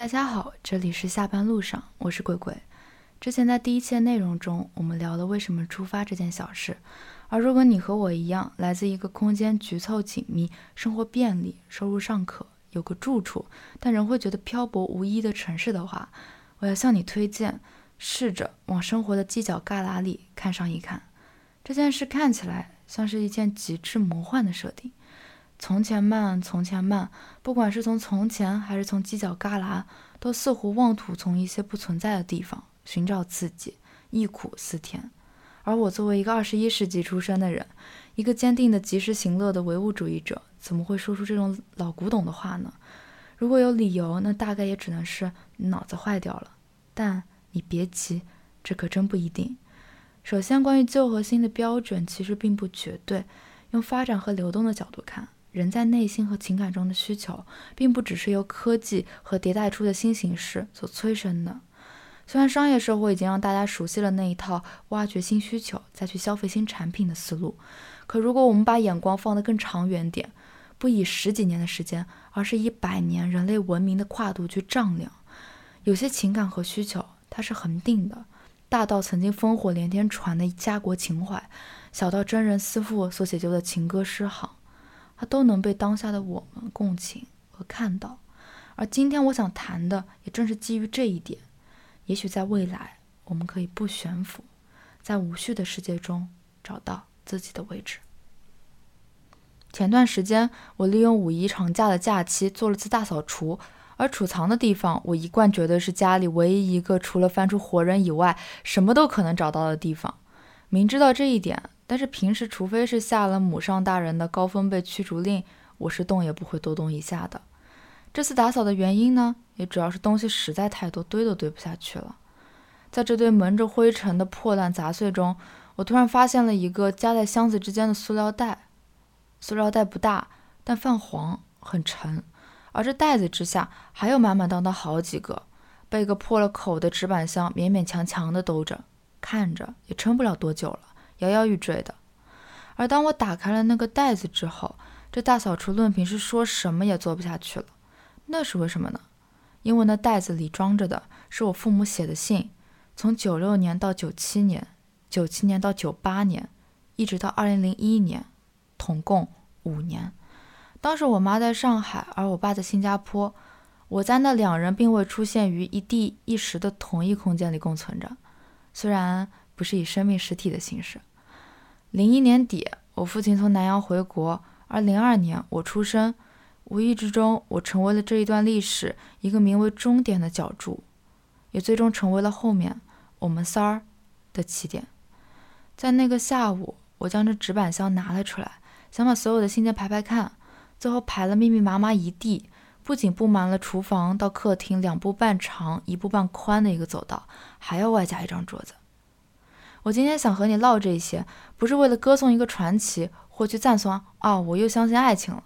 大家好，这里是下班路上，我是鬼鬼。之前在第一期的内容中，我们聊了为什么出发这件小事。而如果你和我一样，来自一个空间局凑紧密、生活便利、收入尚可、有个住处，但仍会觉得漂泊无依的城市的话，我要向你推荐，试着往生活的犄角旮旯里看上一看。这件事看起来像是一件极致魔幻的设定。从前慢，从前慢，不管是从从前还是从犄角旮旯，都似乎妄图从一些不存在的地方寻找刺激，忆苦思甜。而我作为一个二十一世纪出生的人，一个坚定的及时行乐的唯物主义者，怎么会说出这种老古董的话呢？如果有理由，那大概也只能是脑子坏掉了。但你别急，这可真不一定。首先，关于旧和新的标准其实并不绝对。用发展和流动的角度看。人在内心和情感中的需求，并不只是由科技和迭代出的新形式所催生的。虽然商业社会已经让大家熟悉了那一套挖掘新需求再去消费新产品的思路，可如果我们把眼光放得更长远点，不以十几年的时间，而是以百年人类文明的跨度去丈量，有些情感和需求它是恒定的，大到曾经烽火连天传的家国情怀，小到真人思妇所写就的情歌诗行。它都能被当下的我们共情和看到，而今天我想谈的也正是基于这一点。也许在未来，我们可以不悬浮，在无序的世界中找到自己的位置。前段时间，我利用五一长假的假期做了次大扫除，而储藏的地方，我一贯觉得是家里唯一一个除了翻出活人以外，什么都可能找到的地方。明知道这一点。但是平时，除非是下了母上大人的高分贝驱逐令，我是动也不会多动一下的。这次打扫的原因呢，也主要是东西实在太多，堆都堆不下去了。在这堆蒙着灰尘的破烂杂碎中，我突然发现了一个夹在箱子之间的塑料袋。塑料袋不大，但泛黄，很沉。而这袋子之下还有满满当当好几个，被一个破了口的纸板箱勉勉强强的兜着，看着也撑不了多久了。摇摇欲坠的，而当我打开了那个袋子之后，这大扫除论评是说什么也做不下去了。那是为什么呢？因为那袋子里装着的是我父母写的信，从九六年到九七年，九七年到九八年，一直到二零零一年，统共五年。当时我妈在上海，而我爸在新加坡，我在那两人并未出现于一地一时的同一空间里共存着，虽然不是以生命实体的形式。零一年底，我父亲从南洋回国，而零二年我出生。无意之中，我成为了这一段历史一个名为终点的角柱，也最终成为了后面我们仨儿的起点。在那个下午，我将这纸板箱拿了出来，想把所有的信件排排看，最后排了密密麻麻一地，不仅布满了厨房到客厅两步半长、一步半宽的一个走道，还要外加一张桌子。我今天想和你唠这些，不是为了歌颂一个传奇，或去赞颂啊，我又相信爱情了，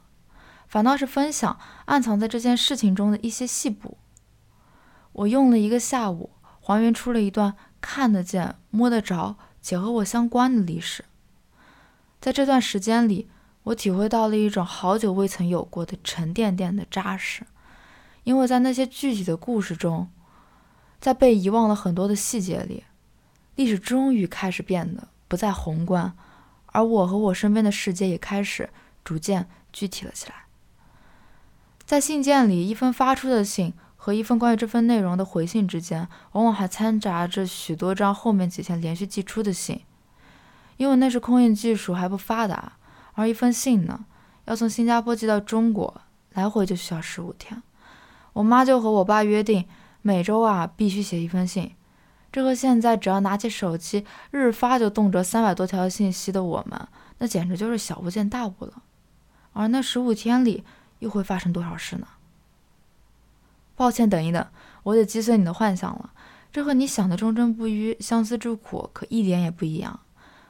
反倒是分享暗藏在这件事情中的一些细部。我用了一个下午，还原出了一段看得见、摸得着且和我相关的历史。在这段时间里，我体会到了一种好久未曾有过的沉甸甸的扎实，因为在那些具体的故事中，在被遗忘了很多的细节里。历史终于开始变得不再宏观，而我和我身边的世界也开始逐渐具体了起来。在信件里，一封发出的信和一封关于这份内容的回信之间，往往还掺杂着许多张后面几天连续寄出的信，因为那时空运技术还不发达，而一封信呢，要从新加坡寄到中国，来回就需要十五天。我妈就和我爸约定，每周啊必须写一封信。这和现在只要拿起手机日发就动辄三百多条信息的我们，那简直就是小巫见大巫了。而那十五天里又会发生多少事呢？抱歉，等一等，我得击碎你的幻想了。这和你想的忠贞不渝、相思之苦可一点也不一样。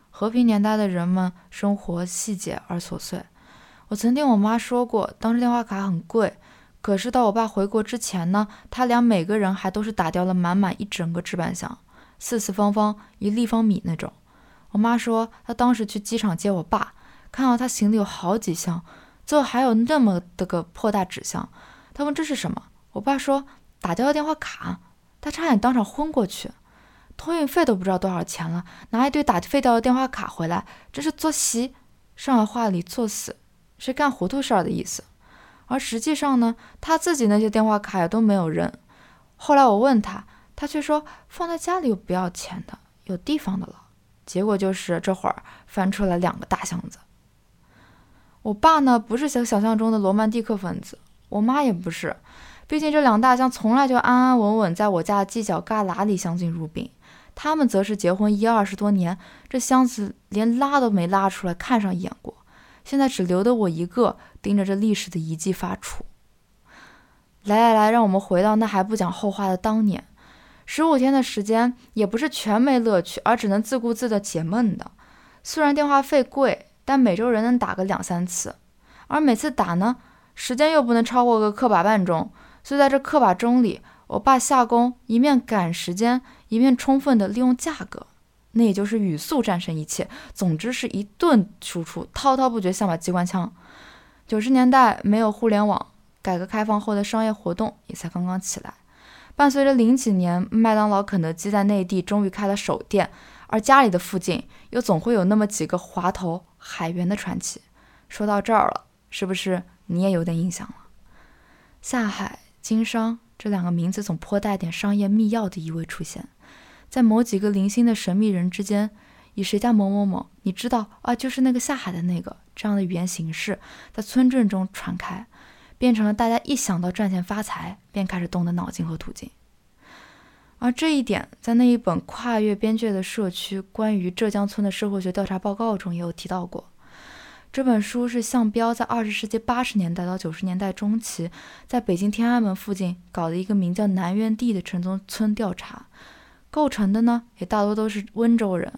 和平年代的人们生活细节而琐碎。我曾听我妈说过，当时电话卡很贵。可是到我爸回国之前呢，他俩每个人还都是打掉了满满一整个纸板箱，四四方方一立方米那种。我妈说，她当时去机场接我爸，看到他行李有好几箱，最后还有那么的个破大纸箱。他问这是什么，我爸说打掉了电话卡，他差点当场昏过去。托运费都不知道多少钱了，拿一堆打废掉的电话卡回来，真是作死！上海话里“作死”是干糊涂事儿的意思。而实际上呢，他自己那些电话卡也都没有扔。后来我问他，他却说放在家里又不要钱的，有地方的了。结果就是这会儿翻出来两个大箱子。我爸呢，不是想想象中的罗曼蒂克分子，我妈也不是。毕竟这两大箱从来就安安稳稳在我家的犄角旮旯里相敬如宾。他们则是结婚一二十多年，这箱子连拉都没拉出来看上一眼过。现在只留得我一个盯着这历史的遗迹发怵。来来来，让我们回到那还不讲后话的当年。十五天的时间也不是全没乐趣，而只能自顾自的解闷的。虽然电话费贵，但每周人能打个两三次，而每次打呢，时间又不能超过个刻把半钟。所以在这刻把钟里，我爸下工一面赶时间，一面充分的利用价格。那也就是语速战胜一切，总之是一顿输出，滔滔不绝，像把机关枪。九十年代没有互联网，改革开放后的商业活动也才刚刚起来。伴随着零几年麦当劳、肯德基在内地终于开了首店，而家里的附近又总会有那么几个滑头、海员的传奇。说到这儿了，是不是你也有点印象了？下海、经商这两个名字总颇带点商业秘钥的意味出现。在某几个零星的神秘人之间，以谁家某某某，你知道啊，就是那个下海的那个这样的语言形式，在村镇中传开，变成了大家一想到赚钱发财便开始动的脑筋和途径。而这一点，在那一本跨越边界的社区关于浙江村的社会学调查报告中也有提到过。这本书是向彪在二十世纪八十年代到九十年代中期，在北京天安门附近搞的一个名叫南苑地的城中村调查。构成的呢，也大多都是温州人。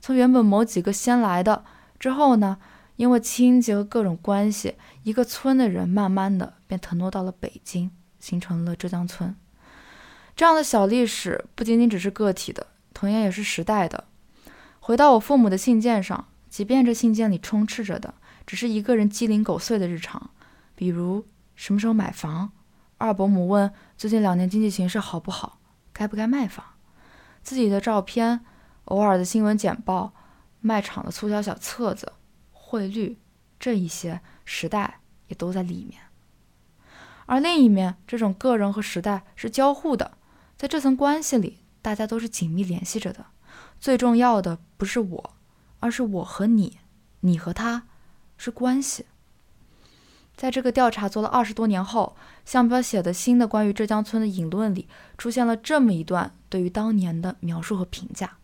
从原本某几个先来的，之后呢，因为亲戚和各种关系，一个村的人慢慢的便腾挪到了北京，形成了浙江村。这样的小历史不仅仅只是个体的，同样也是时代的。回到我父母的信件上，即便这信件里充斥着的只是一个人鸡零狗碎的日常，比如什么时候买房，二伯母问最近两年经济形势好不好，该不该卖房。自己的照片，偶尔的新闻简报，卖场的促销小册子，汇率，这一些时代也都在里面。而另一面，这种个人和时代是交互的，在这层关系里，大家都是紧密联系着的。最重要的不是我，而是我和你，你和他，是关系。在这个调查做了二十多年后，向彪写的新的关于浙江村的引论里，出现了这么一段对于当年的描述和评价：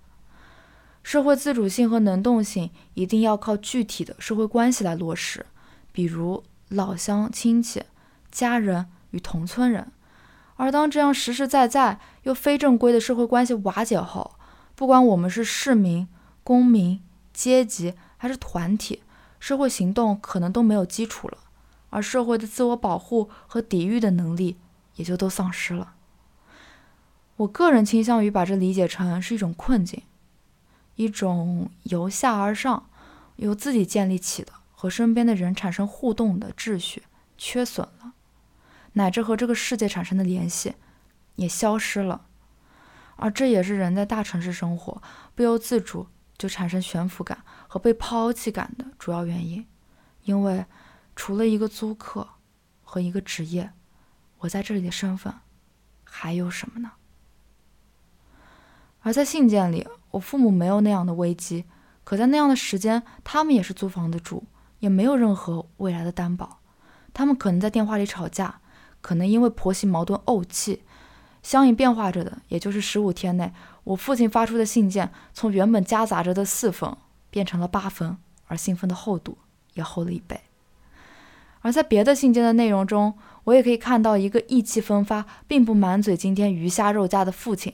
社会自主性和能动性一定要靠具体的社会关系来落实，比如老乡、亲戚、家人与同村人。而当这样实实在在又非正规的社会关系瓦解后，不管我们是市民、公民、阶级还是团体，社会行动可能都没有基础了。而社会的自我保护和抵御的能力也就都丧失了。我个人倾向于把这理解成是一种困境，一种由下而上、由自己建立起的和身边的人产生互动的秩序缺损了，乃至和这个世界产生的联系也消失了。而这也是人在大城市生活不由自主就产生悬浮感和被抛弃感的主要原因，因为。除了一个租客和一个职业，我在这里的身份还有什么呢？而在信件里，我父母没有那样的危机，可在那样的时间，他们也是租房子住，也没有任何未来的担保。他们可能在电话里吵架，可能因为婆媳矛盾怄气。相应变化着的，也就是十五天内，我父亲发出的信件从原本夹杂着的四封变成了八封，而信封的厚度也厚了一倍。而在别的信件的内容中，我也可以看到一个意气风发、并不满嘴今天鱼虾肉价的父亲，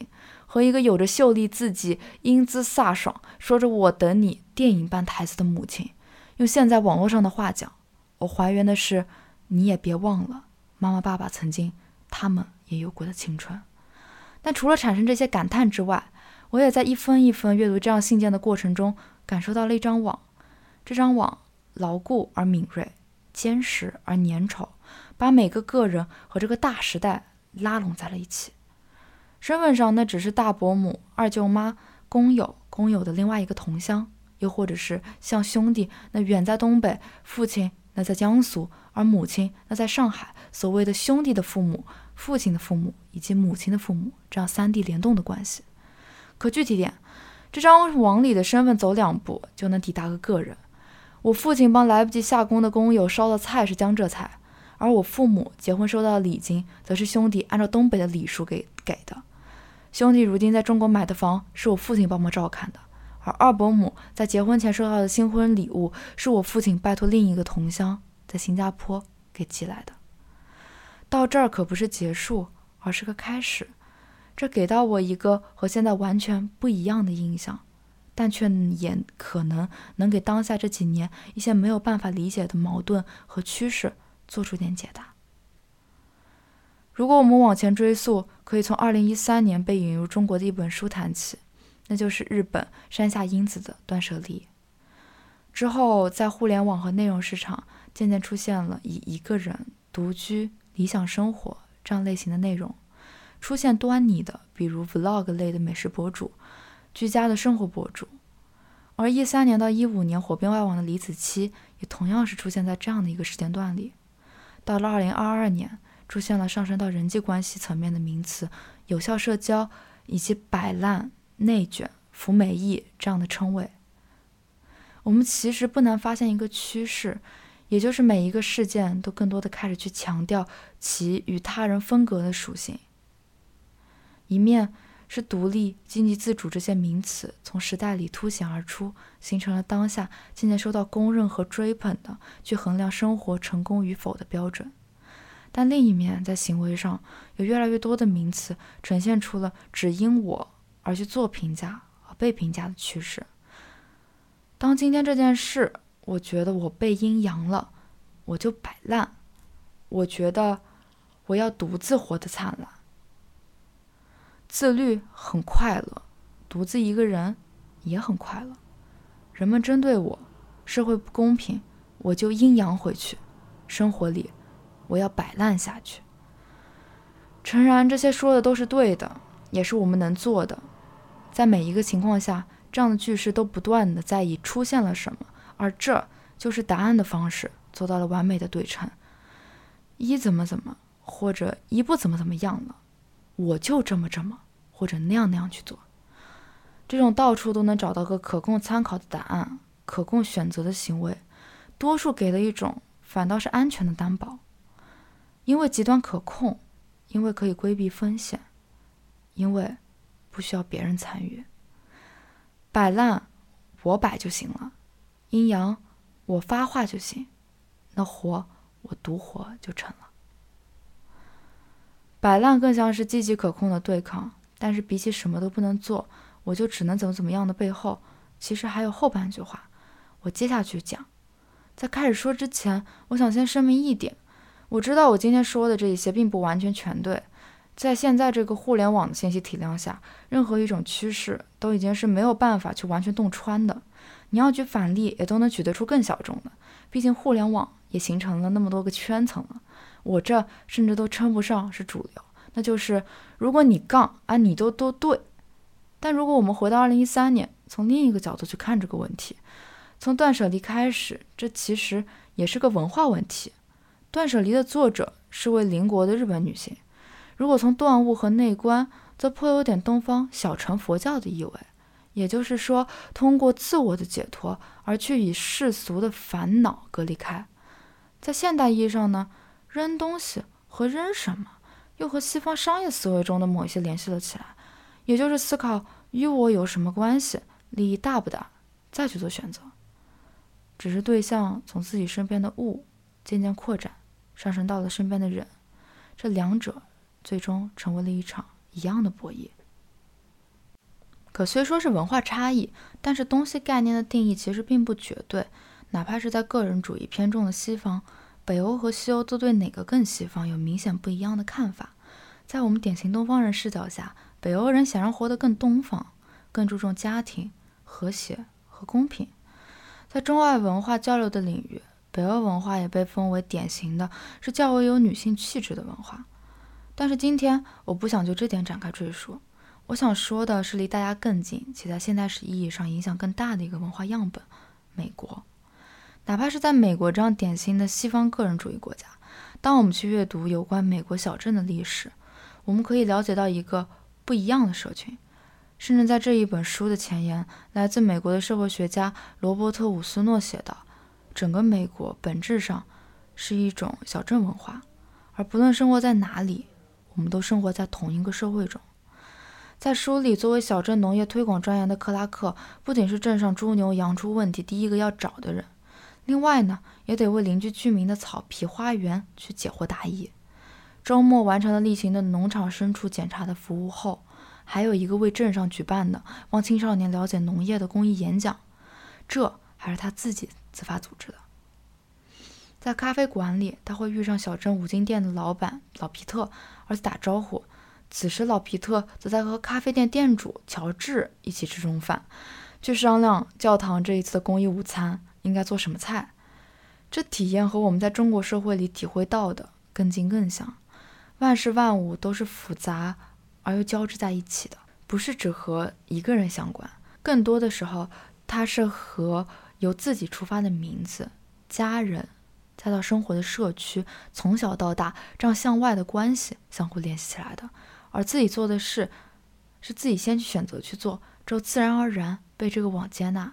和一个有着秀丽字迹、英姿飒爽、说着“我等你”电影般台词的母亲。用现在网络上的话讲，我还原的是你也别忘了妈妈、爸爸曾经他们也有过的青春。但除了产生这些感叹之外，我也在一分一分阅读这样信件的过程中，感受到了一张网，这张网牢固而敏锐。坚实而粘稠，把每个个人和这个大时代拉拢在了一起。身份上，那只是大伯母、二舅妈、工友、工友的另外一个同乡，又或者是像兄弟那远在东北，父亲那在江苏，而母亲那在上海。所谓的兄弟的父母、父亲的父母以及母亲的父母，这样三地联动的关系。可具体点，这张网里的身份走两步就能抵达个个人。我父亲帮来不及下工的工友烧的菜是江浙菜。而我父母结婚收到的礼金，则是兄弟按照东北的礼数给给的。兄弟如今在中国买的房，是我父亲帮忙照看的。而二伯母在结婚前收到的新婚礼物，是我父亲拜托另一个同乡在新加坡给寄来的。到这儿可不是结束，而是个开始。这给到我一个和现在完全不一样的印象，但却也可能能给当下这几年一些没有办法理解的矛盾和趋势。做出点解答。如果我们往前追溯，可以从二零一三年被引入中国的一本书谈起，那就是日本山下英子的《断舍离》。之后，在互联网和内容市场渐渐出现了以一个人独居、理想生活这样类型的内容，出现端倪的，比如 vlog 类的美食博主、居家的生活博主。而一三年到一五年火遍外网的李子柒，也同样是出现在这样的一个时间段里。到了二零二二年，出现了上升到人际关系层面的名词“有效社交”以及“摆烂”“内卷”“服美役”这样的称谓。我们其实不难发现一个趋势，也就是每一个事件都更多的开始去强调其与他人分隔的属性。一面是独立、经济自主这些名词从时代里凸显而出，形成了当下渐渐受到公认和追捧的去衡量生活成功与否的标准。但另一面，在行为上，有越来越多的名词呈现出了只因我而去做评价和被评价的趋势。当今天这件事，我觉得我被阴阳了，我就摆烂；我觉得我要独自活得灿烂。自律很快乐，独自一个人也很快乐。人们针对我，社会不公平，我就阴阳回去。生活里，我要摆烂下去。诚然，这些说的都是对的，也是我们能做的。在每一个情况下，这样的句式都不断的在以出现了什么，而这就是答案的方式，做到了完美的对称。一怎么怎么，或者一不怎么怎么样了，我就这么这么。或者那样那样去做，这种到处都能找到个可供参考的答案、可供选择的行为，多数给了一种反倒是安全的担保，因为极端可控，因为可以规避风险，因为不需要别人参与。摆烂，我摆就行了；阴阳，我发话就行。那活，我独活就成了。摆烂更像是积极可控的对抗。但是比起什么都不能做，我就只能怎么怎么样的背后，其实还有后半句话，我接下去讲。在开始说之前，我想先声明一点，我知道我今天说的这一些并不完全全对。在现在这个互联网的信息体量下，任何一种趋势都已经是没有办法去完全洞穿的。你要举反例，也都能举得出更小众的。毕竟互联网也形成了那么多个圈层了，我这甚至都称不上是主流。那就是，如果你杠啊，你都都对。但如果我们回到二零一三年，从另一个角度去看这个问题，从断舍离开始，这其实也是个文化问题。断舍离的作者是位邻国的日本女性。如果从断物和内观，则颇有点东方小乘佛教的意味。也就是说，通过自我的解脱而去与世俗的烦恼隔离开。在现代意义上呢，扔东西和扔什么？又和西方商业思维中的某一些联系了起来，也就是思考与我有什么关系，利益大不大，再去做选择。只是对象从自己身边的物渐渐扩展，上升到了身边的人，这两者最终成为了一场一样的博弈。可虽说是文化差异，但是东西概念的定义其实并不绝对，哪怕是在个人主义偏重的西方。北欧和西欧都对哪个更西方有明显不一样的看法。在我们典型东方人视角下，北欧人显然活得更东方，更注重家庭、和谐和公平。在中外文化交流的领域，北欧文化也被封为典型的是较为有女性气质的文化。但是今天我不想就这点展开赘述，我想说的是离大家更近且在现代史意义上影响更大的一个文化样本——美国。哪怕是在美国这样典型的西方个人主义国家，当我们去阅读有关美国小镇的历史，我们可以了解到一个不一样的社群。甚至在这一本书的前言，来自美国的社会学家罗伯特·伍斯诺写道：“整个美国本质上是一种小镇文化，而不论生活在哪里，我们都生活在同一个社会中。”在书里，作为小镇农业推广专员的克拉克，不仅是镇上猪牛羊出问题第一个要找的人。另外呢，也得为邻居居民的草皮花园去解惑答疑。周末完成了例行的农场牲畜检查的服务后，还有一个为镇上举办的帮青少年了解农业的公益演讲，这还是他自己自发组织的。在咖啡馆里，他会遇上小镇五金店的老板老皮特，而且打招呼。此时，老皮特则在和咖啡店店主乔治一起吃中饭，去商量教堂这一次的公益午餐。应该做什么菜？这体验和我们在中国社会里体会到的更近更像。万事万物都是复杂而又交织在一起的，不是只和一个人相关，更多的时候，它是和由自己出发的名字、家人，再到生活的社区，从小到大这样向外的关系相互联系起来的。而自己做的事，是自己先去选择去做，之后自然而然被这个网接纳。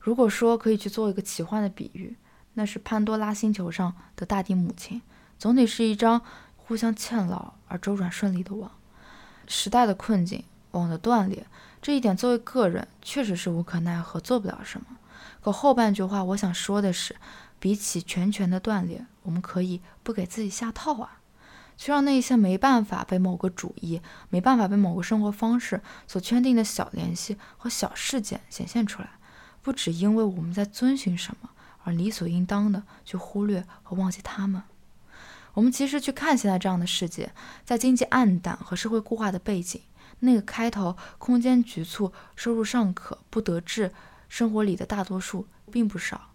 如果说可以去做一个奇幻的比喻，那是潘多拉星球上的大地母亲，总得是一张互相嵌牢而周转顺利的网。时代的困境，网的断裂，这一点作为个人确实是无可奈何，做不了什么。可后半句话我想说的是，比起全权的断裂，我们可以不给自己下套啊，去让那些没办法被某个主义、没办法被某个生活方式所圈定的小联系和小事件显现出来。不只因为我们在遵循什么而理所应当的去忽略和忘记他们，我们其实去看现在这样的世界，在经济暗淡和社会固化的背景，那个开头空间局促、收入尚可、不得志生活里的大多数并不少。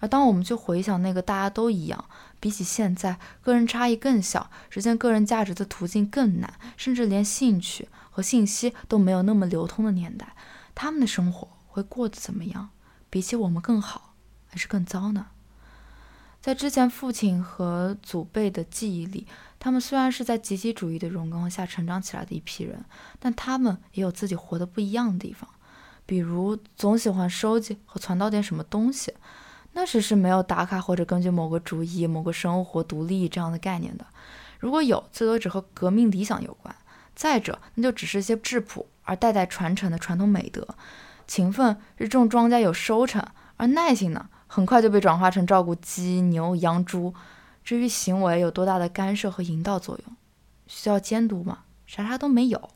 而当我们去回想那个大家都一样，比起现在个人差异更小、实现个人价值的途径更难，甚至连兴趣和信息都没有那么流通的年代，他们的生活。会过得怎么样？比起我们更好，还是更糟呢？在之前父亲和祖辈的记忆里，他们虽然是在集体主义的荣光下成长起来的一批人，但他们也有自己活得不一样的地方。比如，总喜欢收集和传到点什么东西，那时是没有打卡或者根据某个主义、某个生活独立这样的概念的。如果有，最多只和革命理想有关；再者，那就只是一些质朴而代代传承的传统美德。勤奋是种庄稼有收成，而耐心呢，很快就被转化成照顾鸡、牛、羊、猪。至于行为有多大的干涉和引导作用，需要监督吗？啥啥都没有。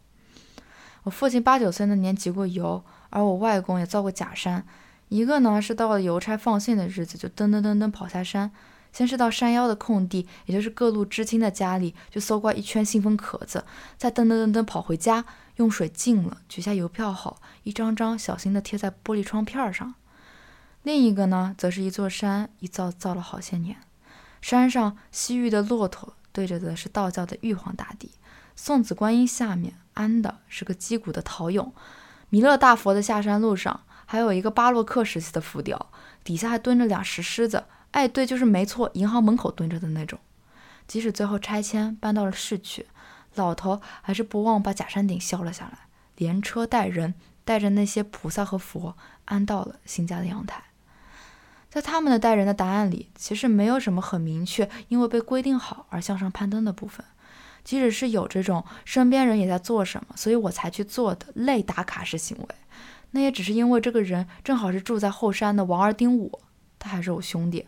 我父亲八九岁那年集过邮，而我外公也造过假山。一个呢是到了邮差放信的日子，就噔噔噔噔跑下山，先是到山腰的空地，也就是各路知青的家里，就搜刮一圈信封壳子，再噔噔噔噔跑回家。用水浸了，取下邮票后，一张张小心地贴在玻璃窗片上。另一个呢，则是一座山，一造造了好些年。山上西域的骆驼对着的是道教的玉皇大帝，送子观音下面安的是个击鼓的陶俑。弥勒大佛的下山路上，还有一个巴洛克时期的浮雕，底下还蹲着俩石狮子。哎，对，就是没错，银行门口蹲着的那种。即使最后拆迁搬到了市区。老头还是不忘把假山顶削了下来，连车带人带着那些菩萨和佛安到了新家的阳台。在他们的带人的答案里，其实没有什么很明确，因为被规定好而向上攀登的部分。即使是有这种身边人也在做什么，所以我才去做的类打卡式行为，那也只是因为这个人正好是住在后山的王二丁我，他还是我兄弟。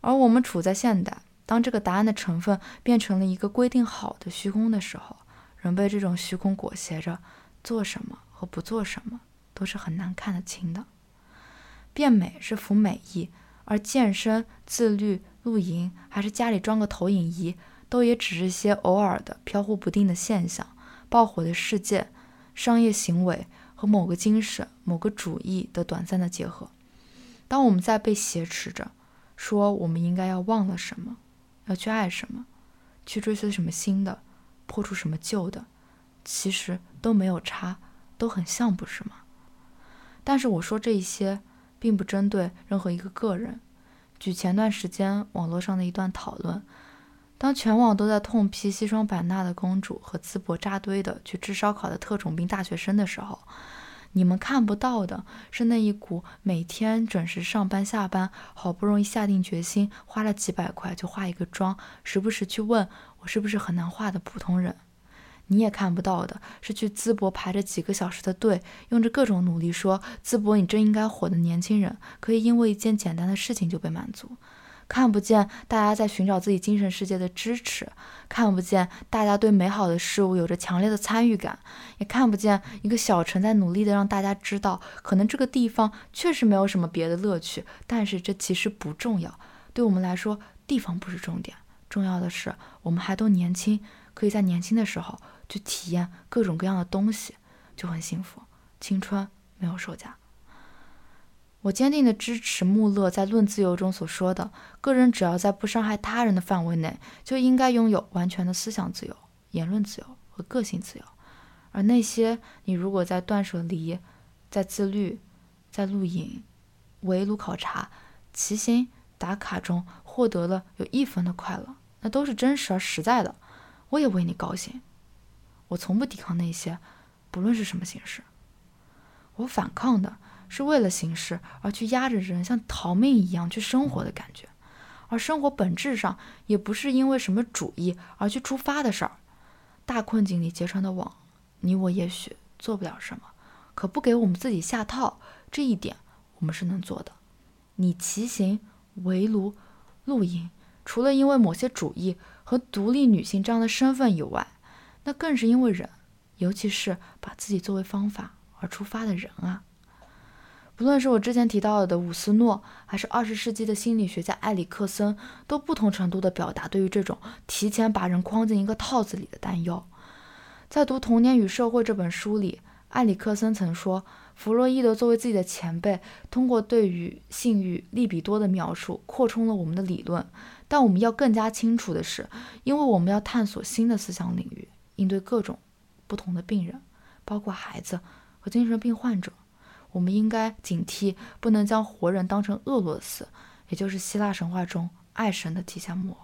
而我们处在现代。当这个答案的成分变成了一个规定好的虚空的时候，人被这种虚空裹挟着，做什么和不做什么都是很难看得清的。变美是服美意，而健身、自律、露营，还是家里装个投影仪，都也只是些偶尔的飘忽不定的现象。爆火的事件、商业行为和某个精神、某个主义的短暂的结合。当我们在被挟持着，说我们应该要忘了什么。要去爱什么，去追随什么新的，破除什么旧的，其实都没有差，都很像，不是吗？但是我说这一些，并不针对任何一个个人。举前段时间网络上的一段讨论，当全网都在痛批西双版纳的公主和淄博扎堆的去吃烧烤的特种兵大学生的时候，你们看不到的是那一股每天准时上班下班，好不容易下定决心，花了几百块就化一个妆，时不时去问我是不是很难画的普通人。你也看不到的是去淄博排着几个小时的队，用着各种努力说淄博你真应该火的年轻人，可以因为一件简单的事情就被满足。看不见大家在寻找自己精神世界的支持，看不见大家对美好的事物有着强烈的参与感，也看不见一个小城在努力的让大家知道，可能这个地方确实没有什么别的乐趣，但是这其实不重要。对我们来说，地方不是重点，重要的是我们还都年轻，可以在年轻的时候。去体验各种各样的东西，就很幸福。青春没有售价。我坚定的支持穆勒在《论自由》中所说的：个人只要在不伤害他人的范围内，就应该拥有完全的思想自由、言论自由和个性自由。而那些你如果在断舍离、在自律、在露营、围炉考察、骑行、打卡中获得了有一分的快乐，那都是真实而实在的。我也为你高兴。我从不抵抗那些，不论是什么形式。我反抗的是为了形式而去压着人像逃命一样去生活的感觉，而生活本质上也不是因为什么主义而去出发的事儿。大困境里结成的网，你我也许做不了什么，可不给我们自己下套，这一点我们是能做的。你骑行、围炉、露营，除了因为某些主义和独立女性这样的身份以外，那更是因为人，尤其是把自己作为方法而出发的人啊。不论是我之前提到的伍斯诺，还是二十世纪的心理学家埃里克森，都不同程度地表达对于这种提前把人框进一个套子里的担忧。在读《童年与社会》这本书里，埃里克森曾说，弗洛伊德作为自己的前辈，通过对于性欲利比多的描述，扩充了我们的理论。但我们要更加清楚的是，因为我们要探索新的思想领域。应对各种不同的病人，包括孩子和精神病患者，我们应该警惕，不能将活人当成厄洛斯，也就是希腊神话中爱神的地下木偶。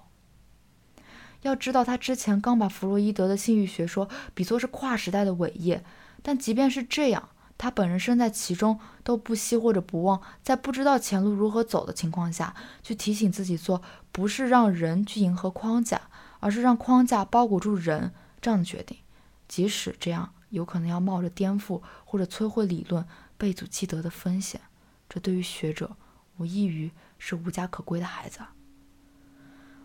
要知道，他之前刚把弗洛伊德的性欲学说比作是跨时代的伟业，但即便是这样，他本人身在其中，都不惜或者不忘，在不知道前路如何走的情况下去提醒自己做，不是让人去迎合框架，而是让框架包裹住人。这样的决定，即使这样有可能要冒着颠覆或者摧毁理论、背祖积德的风险，这对于学者无异于是无家可归的孩子。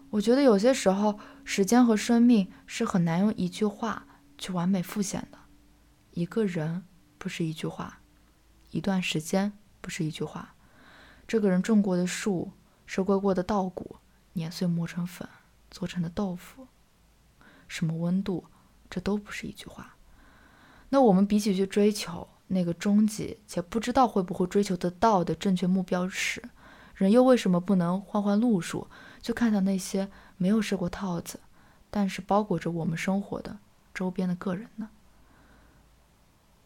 我觉得有些时候，时间和生命是很难用一句话去完美复现的。一个人不是一句话，一段时间不是一句话，这个人种过的树、收割过的稻谷、碾碎磨成粉做成的豆腐。什么温度，这都不是一句话。那我们比起去追求那个终极且不知道会不会追求得到的正确目标时，人又为什么不能换换路数，去看到那些没有设过套子，但是包裹着我们生活的周边的个人呢？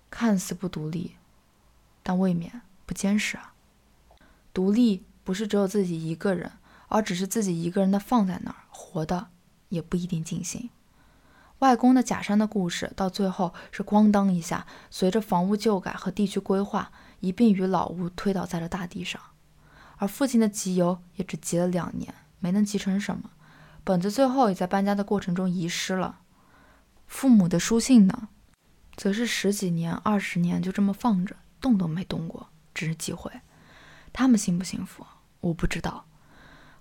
看似不独立，但未免不坚实啊。独立不是只有自己一个人，而只是自己一个人的放在那儿，活的也不一定尽兴。外公的假山的故事，到最后是咣当一下，随着房屋旧改和地区规划，一并与老屋推倒在了大地上。而父亲的集邮也只集了两年，没能集成什么，本子最后也在搬家的过程中遗失了。父母的书信呢，则是十几年、二十年就这么放着，动都没动过，只是寄回。他们幸不幸福，我不知道。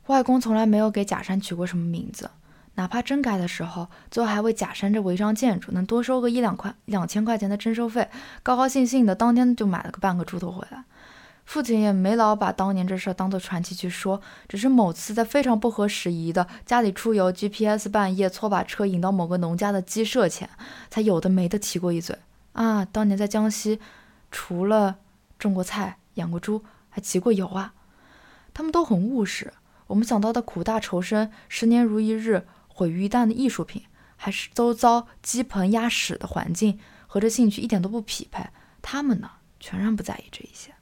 外公从来没有给假山取过什么名字。哪怕真改的时候，最后还为假山这违章建筑能多收个一两块、两千块钱的征收费，高高兴兴的当天就买了个半个猪头回来。父亲也没老把当年这事当做传奇去说，只是某次在非常不合时宜的家里出游，GPS 半夜错把车引到某个农家的鸡舍前，才有的没的提过一嘴啊。当年在江西，除了种过菜、养过猪，还骑过游啊。他们都很务实，我们想到的苦大仇深、十年如一日。毁于一旦的艺术品，还是周遭鸡棚鸭屎的环境和这兴趣一点都不匹配，他们呢全然不在意这一些。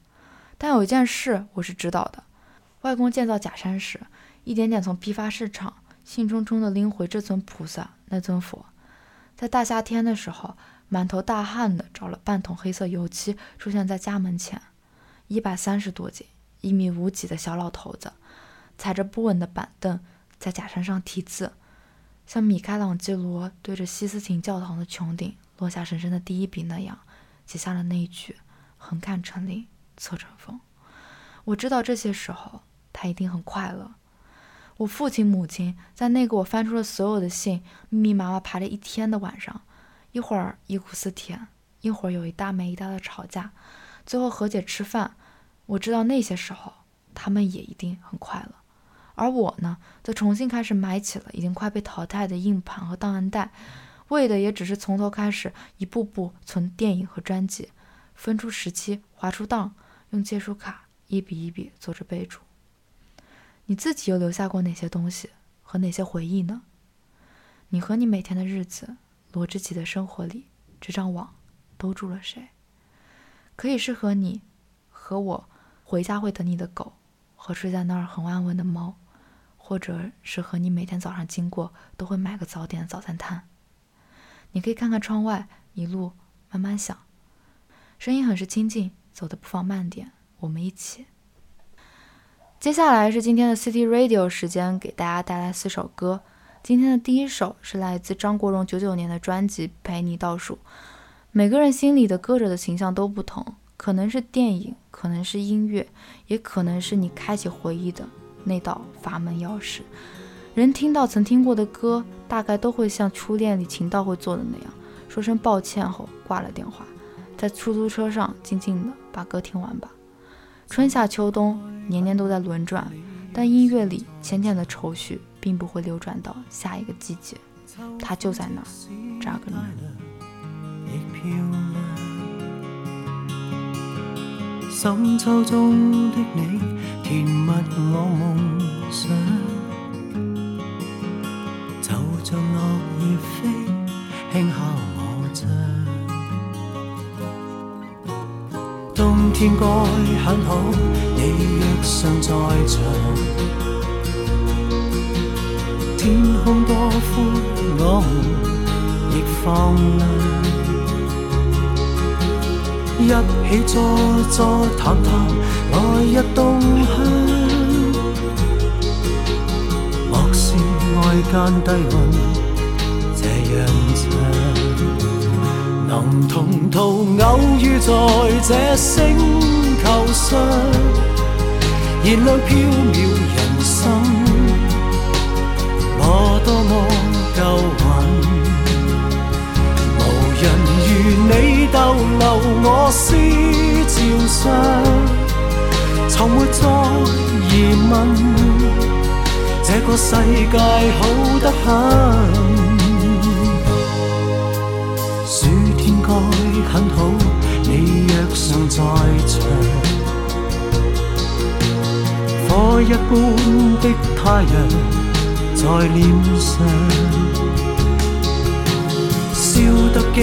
但有一件事我是知道的：外公建造假山时，一点点从批发市场兴冲冲地拎回这尊菩萨那尊佛，在大夏天的时候，满头大汗的找了半桶黑色油漆，出现在家门前。一百三十多斤、一米五几的小老头子，踩着不稳的板凳，在假山上题字，像米开朗基罗对着西斯廷教堂的穹顶落下神圣的第一笔那样，写下了那一句“横看成岭侧成峰”。我知道这些时候他一定很快乐。我父亲、母亲在那个我翻出了所有的信、密密麻麻排了一天的晚上，一会儿忆苦思甜，一会儿有一搭没一搭的吵架。最后和解吃饭，我知道那些时候他们也一定很快乐，而我呢，则重新开始买起了已经快被淘汰的硬盘和档案袋，为的也只是从头开始一步步存电影和专辑，分出时期，划出档，用借书卡一笔一笔做着备注。你自己又留下过哪些东西和哪些回忆呢？你和你每天的日子，罗志奇的生活里，这张网都住了谁？可以是和你，和我回家会等你的狗，和睡在那儿很安稳的猫，或者是和你每天早上经过都会买个早点的早餐摊。你可以看看窗外，一路慢慢想，声音很是亲近，走的不妨慢点，我们一起。接下来是今天的 City Radio 时间，给大家带来四首歌。今天的第一首是来自张国荣九九年的专辑《陪你倒数》。每个人心里的歌者的形象都不同，可能是电影，可能是音乐，也可能是你开启回忆的那道阀门钥匙。人听到曾听过的歌，大概都会像初恋里情道会做的那样，说声抱歉后挂了电话，在出租车上静静的把歌听完吧。春夏秋冬，年年都在轮转，但音乐里浅浅的愁绪并不会流转到下一个季节，它就在那儿扎根着。漂亮，深秋中的你，甜蜜我梦想，就像落叶飞，轻敲我窗。冬天该很好，你若尚在场，天空多宽，我们亦放亮。一起坐坐谈谈来日动向，莫视外间低温这样长，能同途偶遇在这星球上，燃亮飘渺人生，我多么够留我思潮上，从没再疑问，这个世界好得很。暑天该很好，你若尚在场，火一般的太阳在脸上。笑得肌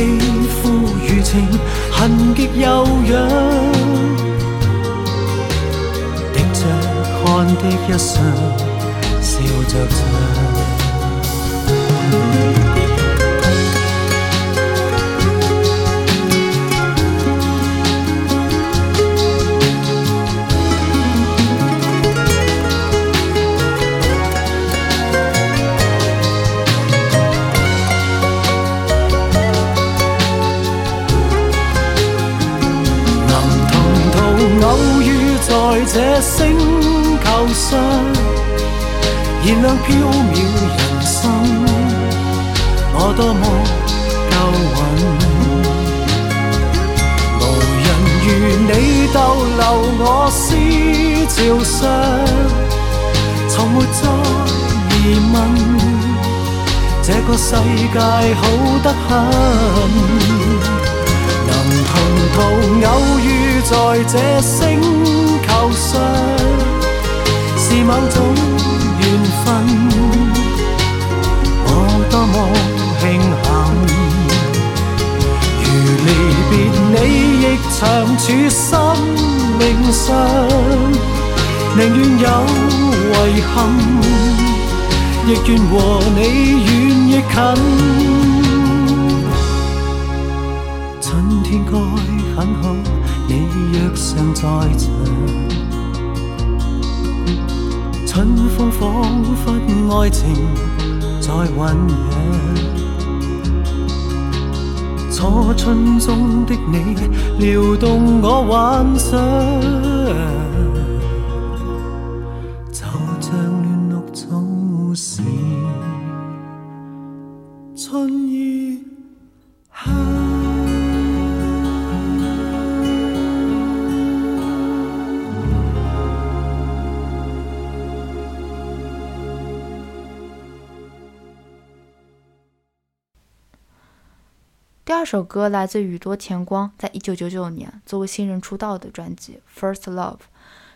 肤如情，痕极悠扬，滴着汗的一双，笑着唱。世界好得很，能同途偶遇在这星球上，是某种缘分。我多么庆幸，如离别你亦长处生命上，宁愿有遗憾，亦愿和你远。亦近。春天该很好，你若尚在场，春风仿佛爱情在酝酿。初春中的你，撩动我幻想，这首歌来自宇多田光，在一九九九年作为新人出道的专辑《First Love》，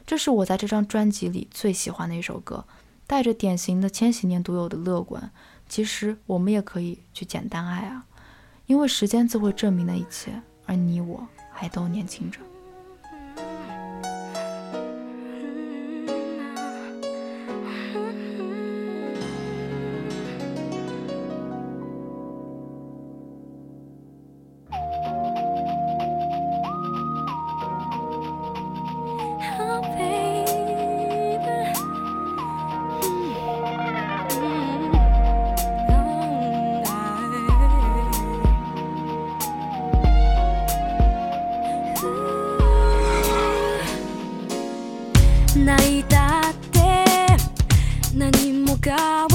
这是我在这张专辑里最喜欢的一首歌，带着典型的千禧年独有的乐观。其实我们也可以去简单爱啊，因为时间自会证明的一切，而你我还都年轻着。泣いたって何も変わ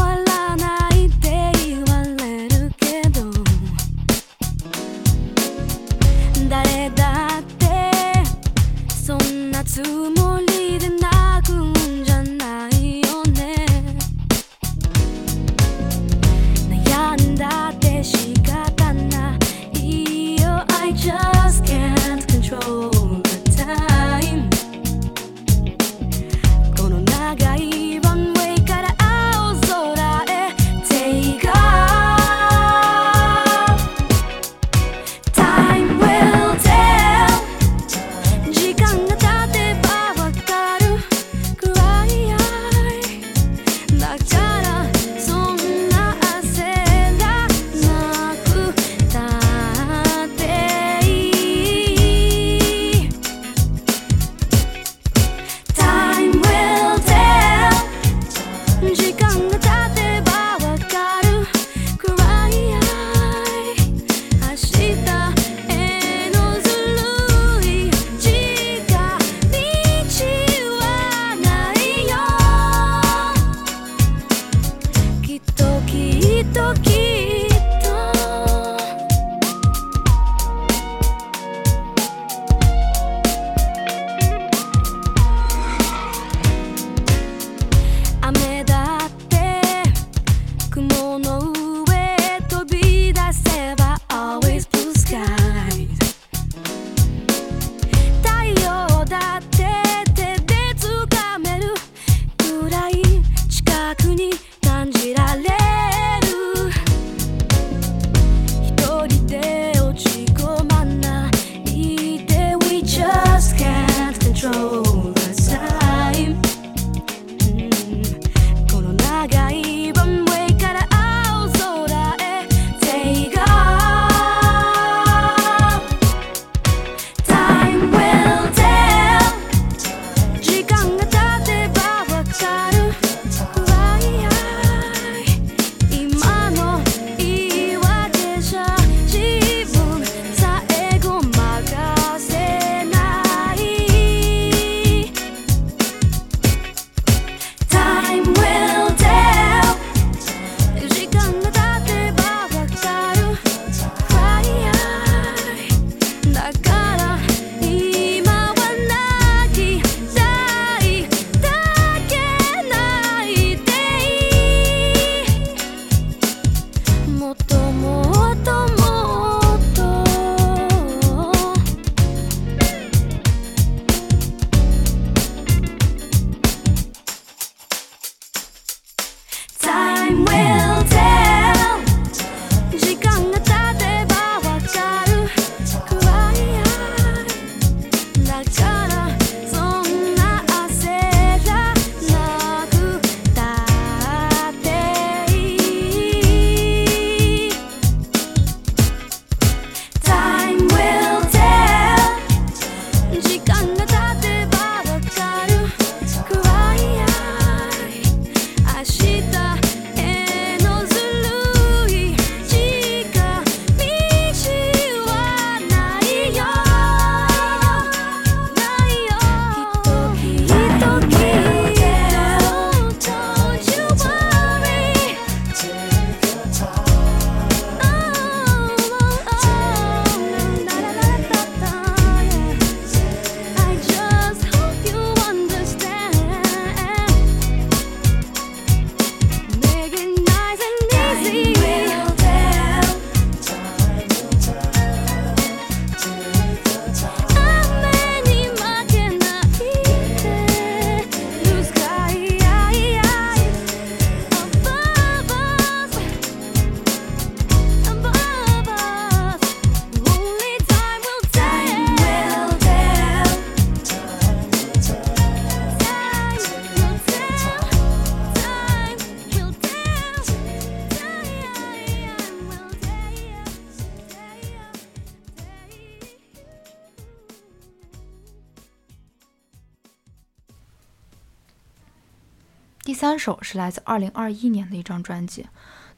首是来自2021年的一张专辑，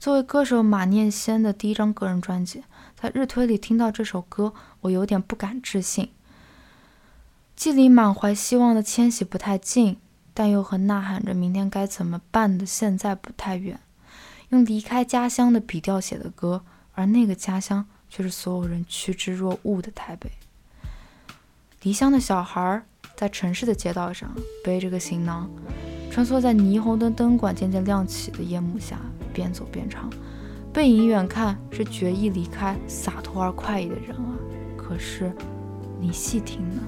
作为歌手马念先的第一张个人专辑。在日推里听到这首歌，我有点不敢置信。既离满怀希望的千禧不太近，但又和呐喊着明天该怎么办的现在不太远。用离开家乡的笔调写的歌，而那个家乡却是所有人趋之若鹜的台北。离乡的小孩在城市的街道上背着个行囊。穿梭在霓虹灯灯管渐渐亮起的夜幕下，边走边唱。背影远看是决意离开、洒脱而快意的人啊。可是，你细听呢？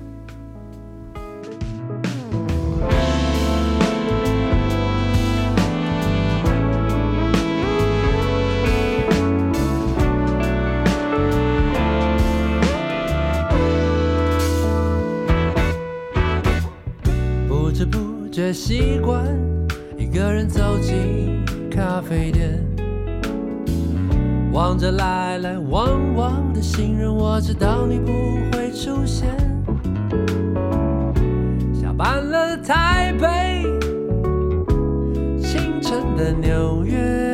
却习惯一个人走进咖啡店，望着来来往往的行人，我知道你不会出现。下班了台北，清晨的纽约，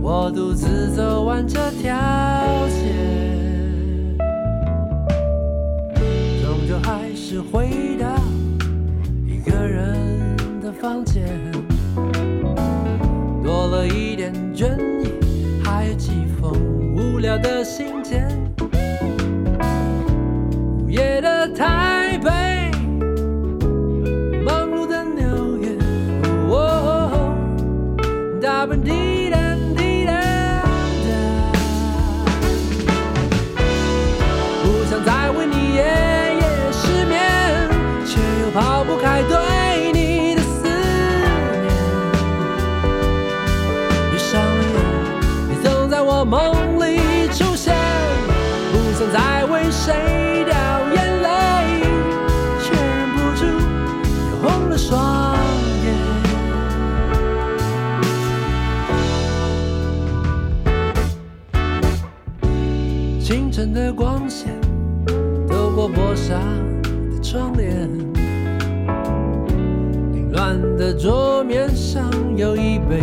我独自走完这条街，终究还是回到个人的房间，多了一点倦意，还有几封无聊的信件。午夜的台透过薄纱的窗帘，凌乱的桌面上有一杯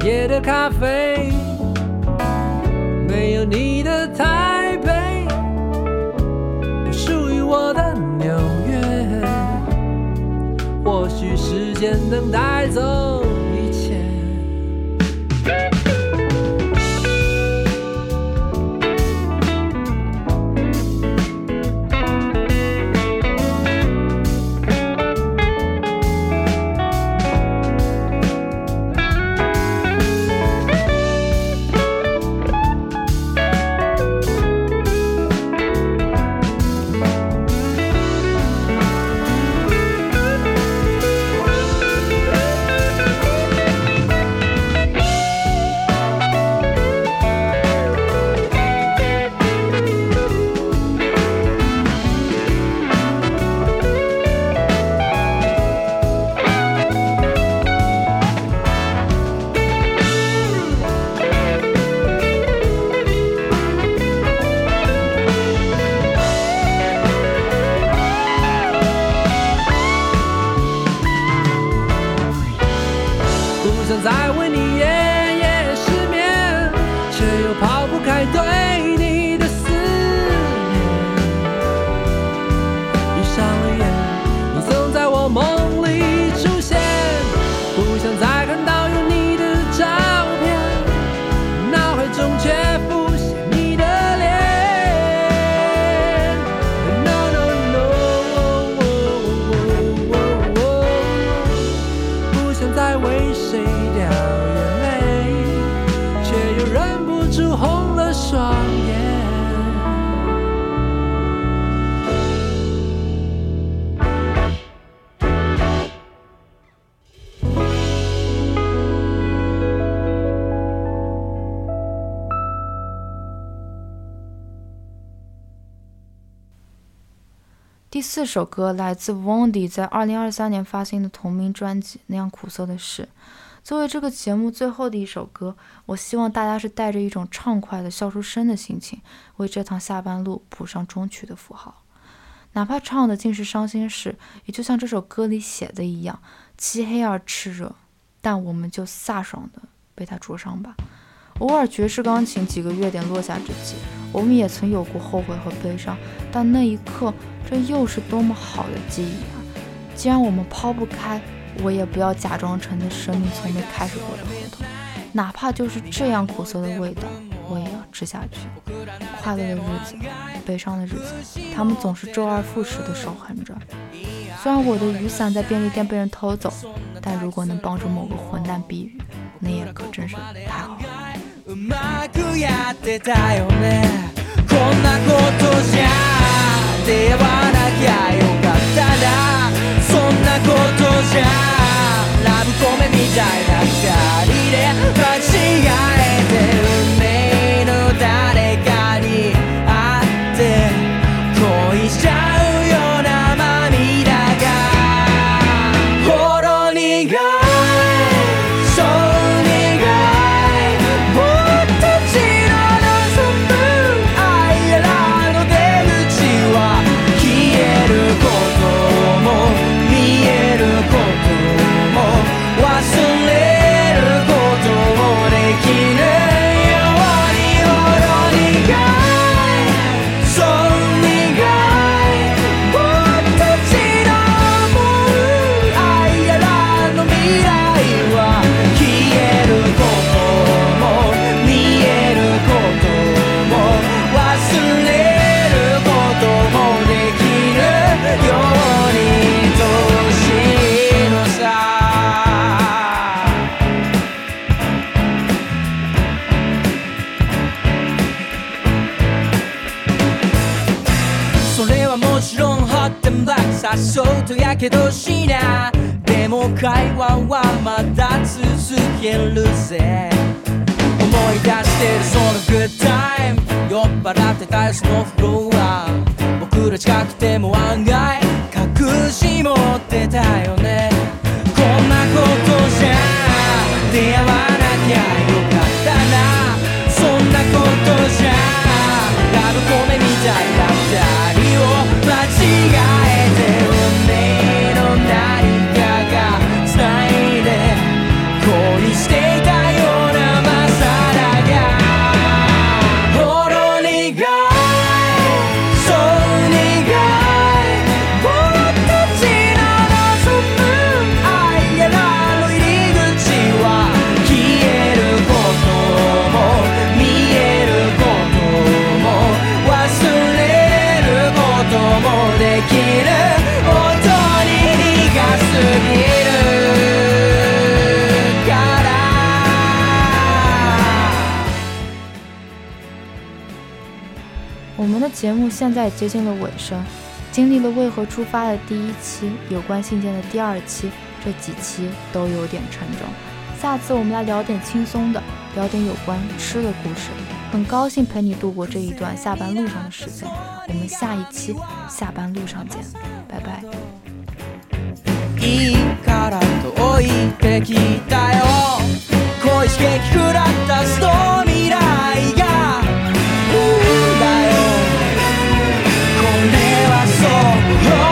隔夜的咖啡，没有你的台北，不属于我的纽约。或许时间能带走首歌来自 w o n d y 在2023年发行的同名专辑《那样苦涩的事》。作为这个节目最后的一首歌，我希望大家是带着一种畅快的笑出声的心情，为这趟下班路谱上终曲的符号。哪怕唱的尽是伤心事，也就像这首歌里写的一样，漆黑而炽热，但我们就飒爽的被它灼伤吧。偶尔爵士钢琴几个乐点落下之际，我们也曾有过后悔和悲伤，但那一刻，这又是多么好的记忆啊！既然我们抛不开，我也不要假装成那生命从没开始过的合同，哪怕就是这样苦涩的味道，我也要吃下去。快乐的日子，悲伤的日子，他们总是周而复始的守恒着。虽然我的雨伞在便利店被人偷走，但如果能帮助某个混蛋避雨，那也可真是太好了。出会わなきゃよかったな。そんなことじゃラブコメみたいな二人で間違えて運命の誰とやけどしなでも会話はまだ続けるぜ。思い出してるそのグッタイム酔っ払ってたよそのフロー节目现在接近了尾声，经历了为何出发的第一期，有关信件的第二期，这几期都有点沉重。下次我们来聊点轻松的，聊点有关吃的故事。很高兴陪你度过这一段下班路上的时间，我们下一期下班路上见，拜拜。いいからと置いてきたよ恋しげきくらったその未来が You.